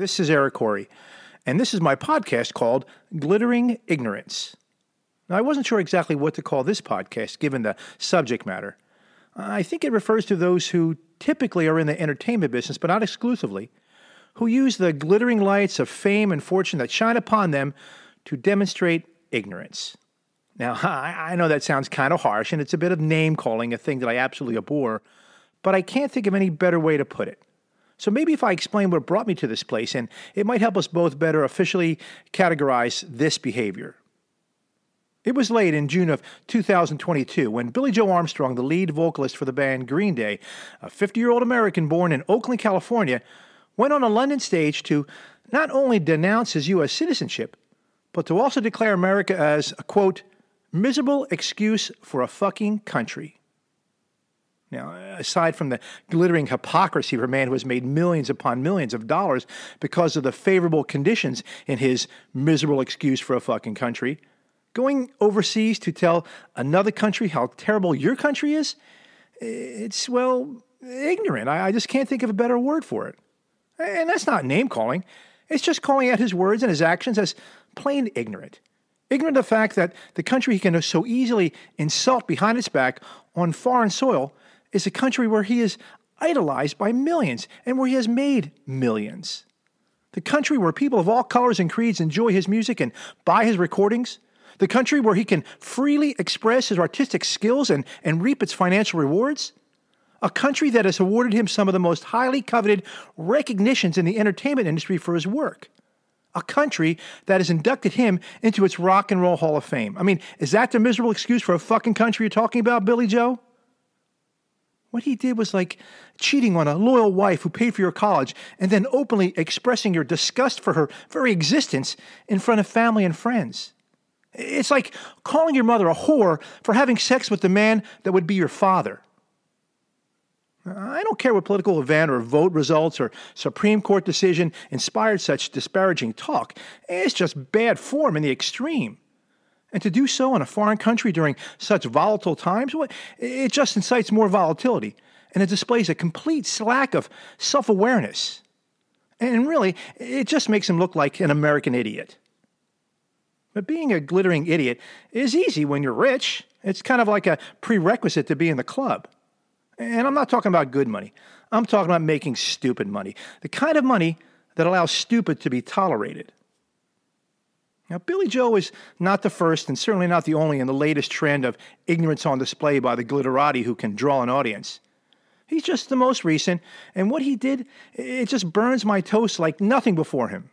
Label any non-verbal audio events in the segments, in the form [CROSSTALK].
This is Eric Corey, and this is my podcast called Glittering Ignorance. Now, I wasn't sure exactly what to call this podcast given the subject matter. I think it refers to those who typically are in the entertainment business, but not exclusively, who use the glittering lights of fame and fortune that shine upon them to demonstrate ignorance. Now, [LAUGHS] I know that sounds kind of harsh, and it's a bit of name calling, a thing that I absolutely abhor, but I can't think of any better way to put it. So maybe if I explain what brought me to this place, and it might help us both better officially categorize this behavior. It was late in June of 2022 when Billie Joe Armstrong, the lead vocalist for the band Green Day, a 50 year old American born in Oakland, California, went on a London stage to not only denounce his U.S. citizenship, but to also declare America as a quote, miserable excuse for a fucking country. Now, aside from the glittering hypocrisy of a man who has made millions upon millions of dollars because of the favorable conditions in his miserable excuse for a fucking country, going overseas to tell another country how terrible your country is, it's, well, ignorant. I, I just can't think of a better word for it. And that's not name calling, it's just calling out his words and his actions as plain ignorant. Ignorant of the fact that the country he can so easily insult behind its back on foreign soil is a country where he is idolized by millions and where he has made millions. The country where people of all colors and creeds enjoy his music and buy his recordings. The country where he can freely express his artistic skills and, and reap its financial rewards. A country that has awarded him some of the most highly coveted recognitions in the entertainment industry for his work. A country that has inducted him into its Rock and Roll Hall of Fame. I mean, is that the miserable excuse for a fucking country you're talking about, Billie Joe? What he did was like cheating on a loyal wife who paid for your college and then openly expressing your disgust for her very existence in front of family and friends. It's like calling your mother a whore for having sex with the man that would be your father. I don't care what political event or vote results or Supreme Court decision inspired such disparaging talk. It's just bad form in the extreme. And to do so in a foreign country during such volatile times, it just incites more volatility and it displays a complete lack of self awareness. And really, it just makes him look like an American idiot. But being a glittering idiot is easy when you're rich. It's kind of like a prerequisite to be in the club. And I'm not talking about good money, I'm talking about making stupid money. The kind of money that allows stupid to be tolerated. Now, Billie Joe is not the first and certainly not the only in the latest trend of ignorance on display by the glitterati who can draw an audience. He's just the most recent, and what he did, it just burns my toast like nothing before him.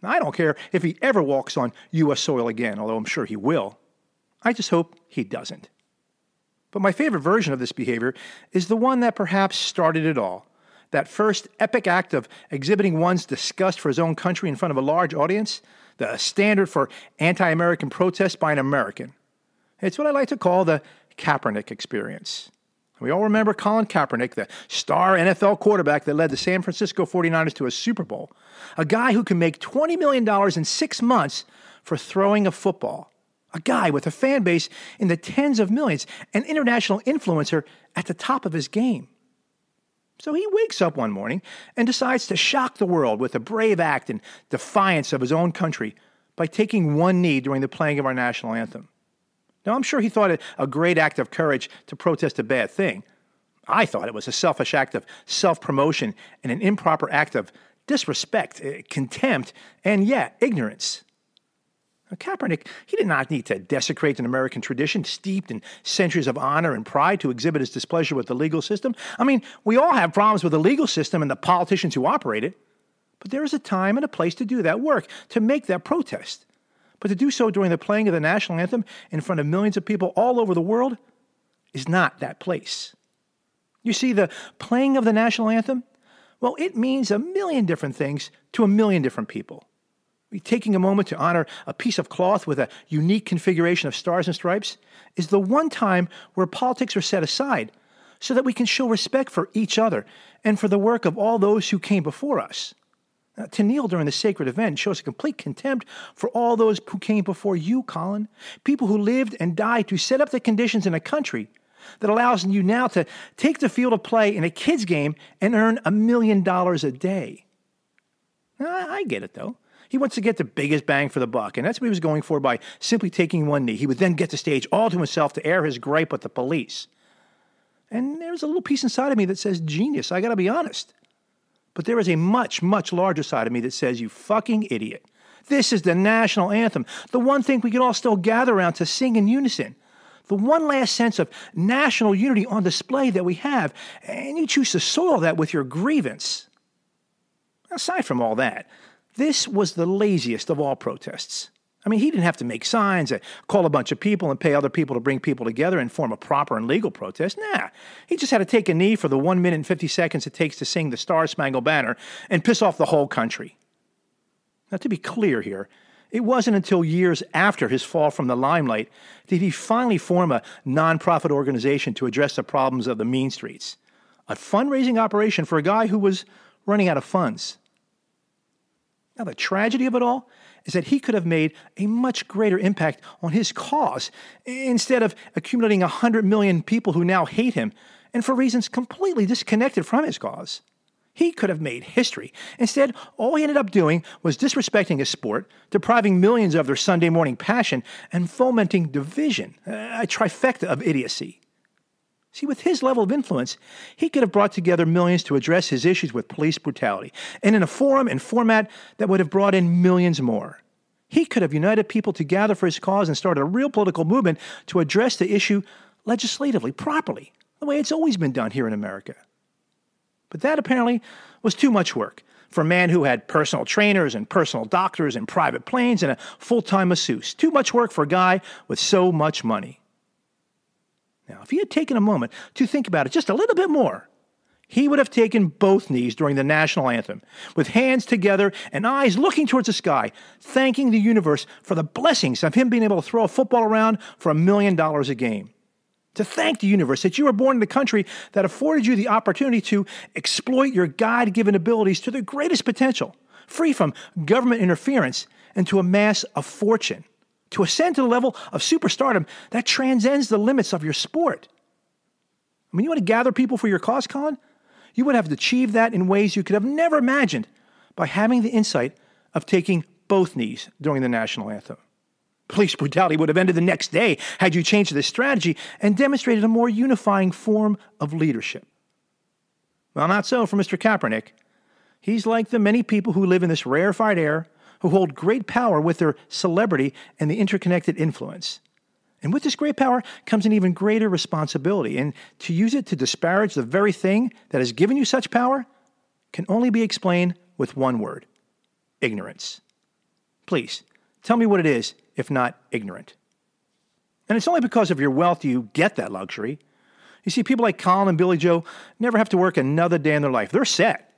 I don't care if he ever walks on U.S. soil again, although I'm sure he will. I just hope he doesn't. But my favorite version of this behavior is the one that perhaps started it all. That first epic act of exhibiting one's disgust for his own country in front of a large audience the standard for anti American protest by an American. It's what I like to call the Kaepernick experience. We all remember Colin Kaepernick, the star NFL quarterback that led the San Francisco 49ers to a Super Bowl, a guy who can make $20 million in six months for throwing a football, a guy with a fan base in the tens of millions, an international influencer at the top of his game. So he wakes up one morning and decides to shock the world with a brave act in defiance of his own country by taking one knee during the playing of our national anthem. Now, I'm sure he thought it a great act of courage to protest a bad thing. I thought it was a selfish act of self promotion and an improper act of disrespect, eh, contempt, and, yeah, ignorance. Kaepernick, he did not need to desecrate an American tradition steeped in centuries of honor and pride to exhibit his displeasure with the legal system. I mean, we all have problems with the legal system and the politicians who operate it. But there is a time and a place to do that work, to make that protest. But to do so during the playing of the national anthem in front of millions of people all over the world is not that place. You see, the playing of the national anthem, well, it means a million different things to a million different people. Taking a moment to honor a piece of cloth with a unique configuration of stars and stripes is the one time where politics are set aside so that we can show respect for each other and for the work of all those who came before us. Now, to kneel during the sacred event shows a complete contempt for all those who came before you, Colin. People who lived and died to set up the conditions in a country that allows you now to take the field of play in a kid's game and earn a million dollars a day. I get it, though. He wants to get the biggest bang for the buck, and that's what he was going for by simply taking one knee. He would then get the stage all to himself to air his gripe with the police. And there's a little piece inside of me that says genius, I gotta be honest. But there is a much, much larger side of me that says, you fucking idiot. This is the national anthem, the one thing we can all still gather around to sing in unison. The one last sense of national unity on display that we have, and you choose to soil that with your grievance. Aside from all that, this was the laziest of all protests. I mean, he didn't have to make signs, uh, call a bunch of people, and pay other people to bring people together and form a proper and legal protest. Nah, he just had to take a knee for the one minute and 50 seconds it takes to sing the Star Spangled Banner and piss off the whole country. Now, to be clear here, it wasn't until years after his fall from the limelight did he finally form a nonprofit organization to address the problems of the mean streets, a fundraising operation for a guy who was running out of funds. Now, the tragedy of it all is that he could have made a much greater impact on his cause instead of accumulating 100 million people who now hate him and for reasons completely disconnected from his cause. He could have made history. Instead, all he ended up doing was disrespecting his sport, depriving millions of their Sunday morning passion, and fomenting division, a trifecta of idiocy. See, with his level of influence, he could have brought together millions to address his issues with police brutality, and in a forum and format that would have brought in millions more. He could have united people to gather for his cause and started a real political movement to address the issue legislatively, properly, the way it's always been done here in America. But that apparently was too much work for a man who had personal trainers and personal doctors and private planes and a full time masseuse. Too much work for a guy with so much money. Now, if he had taken a moment to think about it just a little bit more, he would have taken both knees during the national anthem, with hands together and eyes looking towards the sky, thanking the universe for the blessings of him being able to throw a football around for a million dollars a game. To thank the universe that you were born in the country that afforded you the opportunity to exploit your God given abilities to their greatest potential, free from government interference, and to amass a fortune, to ascend to the level of superstardom that transcends the limits of your sport. I mean, you want to gather people for your cause, Colin? You would have achieved that in ways you could have never imagined by having the insight of taking both knees during the national anthem. Police brutality would have ended the next day had you changed this strategy and demonstrated a more unifying form of leadership. Well, not so for Mr. Kaepernick. He's like the many people who live in this rarefied air, who hold great power with their celebrity and the interconnected influence. And with this great power comes an even greater responsibility, and to use it to disparage the very thing that has given you such power can only be explained with one word ignorance. Please, tell me what it is if not ignorant. And it's only because of your wealth you get that luxury. You see, people like Colin and Billie Joe never have to work another day in their life. They're set.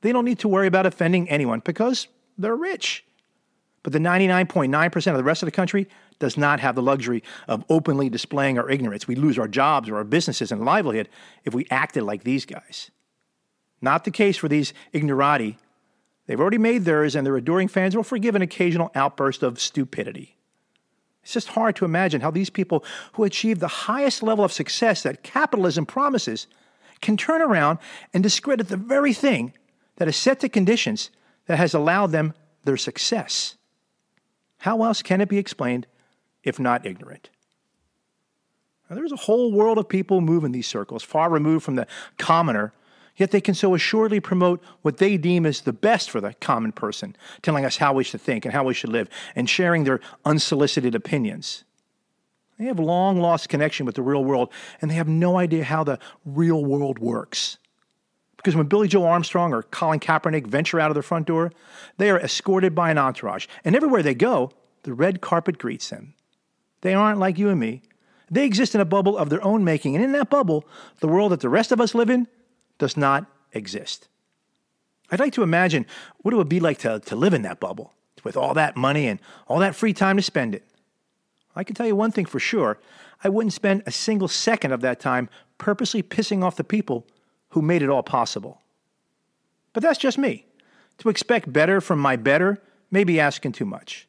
They don't need to worry about offending anyone because they're rich. But the 99.9% of the rest of the country does not have the luxury of openly displaying our ignorance. We lose our jobs or our businesses and livelihood if we acted like these guys. Not the case for these ignorati. They've already made theirs, and their adoring fans will forgive an occasional outburst of stupidity. It's just hard to imagine how these people who achieve the highest level of success that capitalism promises can turn around and discredit the very thing that is set to conditions that has allowed them their success. How else can it be explained if not ignorant? Now, there's a whole world of people move in these circles, far removed from the commoner Yet they can so assuredly promote what they deem as the best for the common person, telling us how we should think and how we should live, and sharing their unsolicited opinions. They have long lost connection with the real world, and they have no idea how the real world works. Because when Billie Joe Armstrong or Colin Kaepernick venture out of their front door, they are escorted by an entourage, and everywhere they go, the red carpet greets them. They aren't like you and me. They exist in a bubble of their own making, and in that bubble, the world that the rest of us live in does not exist. I'd like to imagine what it would be like to, to live in that bubble with all that money and all that free time to spend it. I can tell you one thing for sure I wouldn't spend a single second of that time purposely pissing off the people who made it all possible. But that's just me. To expect better from my better may be asking too much.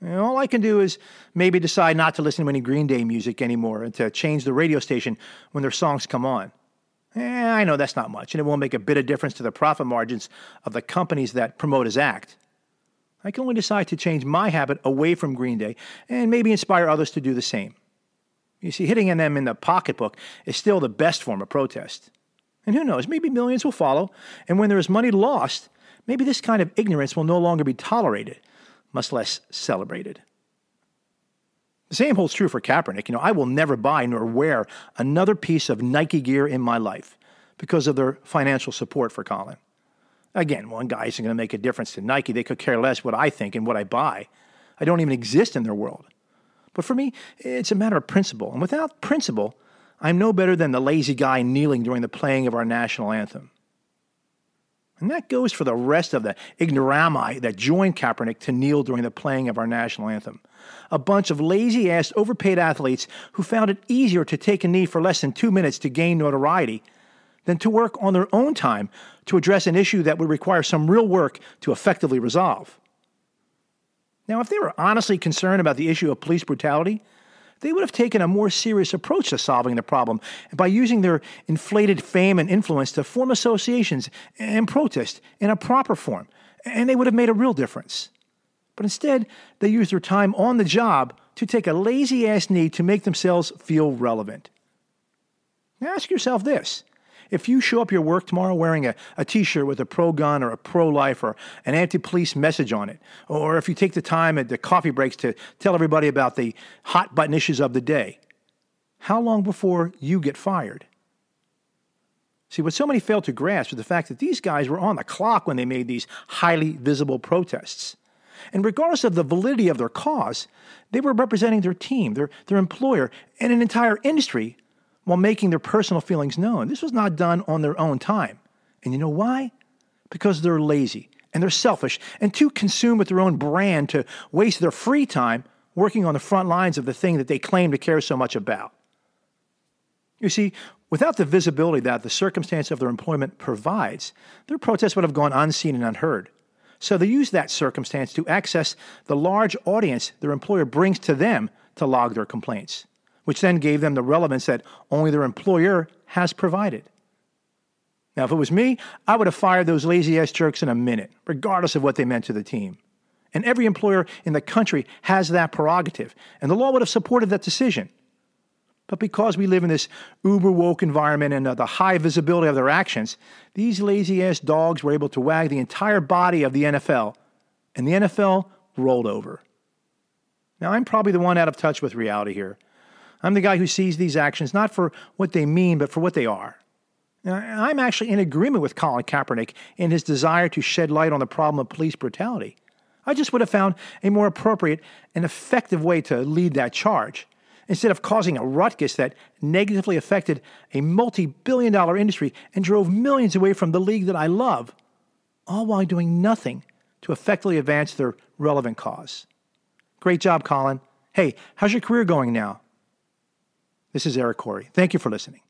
Know, all I can do is maybe decide not to listen to any Green Day music anymore and to change the radio station when their songs come on. Eh, I know that's not much, and it won't make a bit of difference to the profit margins of the companies that promote his act. I can only decide to change my habit away from Green Day and maybe inspire others to do the same. You see, hitting them in the pocketbook is still the best form of protest. And who knows, maybe millions will follow, and when there is money lost, maybe this kind of ignorance will no longer be tolerated, much less celebrated. The same holds true for Kaepernick. You know, I will never buy nor wear another piece of Nike gear in my life because of their financial support for Colin. Again, one guy isn't going to make a difference to Nike. They could care less what I think and what I buy. I don't even exist in their world. But for me, it's a matter of principle. And without principle, I'm no better than the lazy guy kneeling during the playing of our national anthem. And that goes for the rest of the ignorami that joined Kaepernick to kneel during the playing of our national anthem. A bunch of lazy ass, overpaid athletes who found it easier to take a knee for less than two minutes to gain notoriety than to work on their own time to address an issue that would require some real work to effectively resolve. Now, if they were honestly concerned about the issue of police brutality, they would have taken a more serious approach to solving the problem by using their inflated fame and influence to form associations and protest in a proper form, and they would have made a real difference. But instead, they used their time on the job to take a lazy ass knee to make themselves feel relevant. Now ask yourself this if you show up your work tomorrow wearing a, a t shirt with a pro gun or a pro life or an anti police message on it, or if you take the time at the coffee breaks to tell everybody about the hot button issues of the day, how long before you get fired? See, what so many fail to grasp is the fact that these guys were on the clock when they made these highly visible protests. And regardless of the validity of their cause, they were representing their team, their, their employer, and an entire industry while making their personal feelings known. This was not done on their own time. And you know why? Because they're lazy and they're selfish and too consumed with their own brand to waste their free time working on the front lines of the thing that they claim to care so much about. You see, without the visibility that the circumstance of their employment provides, their protests would have gone unseen and unheard. So they use that circumstance to access the large audience their employer brings to them to log their complaints which then gave them the relevance that only their employer has provided. Now, if it was me, I would have fired those lazy ass jerks in a minute, regardless of what they meant to the team. And every employer in the country has that prerogative, and the law would have supported that decision. But because we live in this uber woke environment and uh, the high visibility of their actions, these lazy ass dogs were able to wag the entire body of the NFL, and the NFL rolled over. Now, I'm probably the one out of touch with reality here, I'm the guy who sees these actions not for what they mean, but for what they are. Now, I'm actually in agreement with Colin Kaepernick in his desire to shed light on the problem of police brutality. I just would have found a more appropriate and effective way to lead that charge instead of causing a ruckus that negatively affected a multi billion dollar industry and drove millions away from the league that I love, all while doing nothing to effectively advance their relevant cause. Great job, Colin. Hey, how's your career going now? This is Eric Corey. Thank you for listening.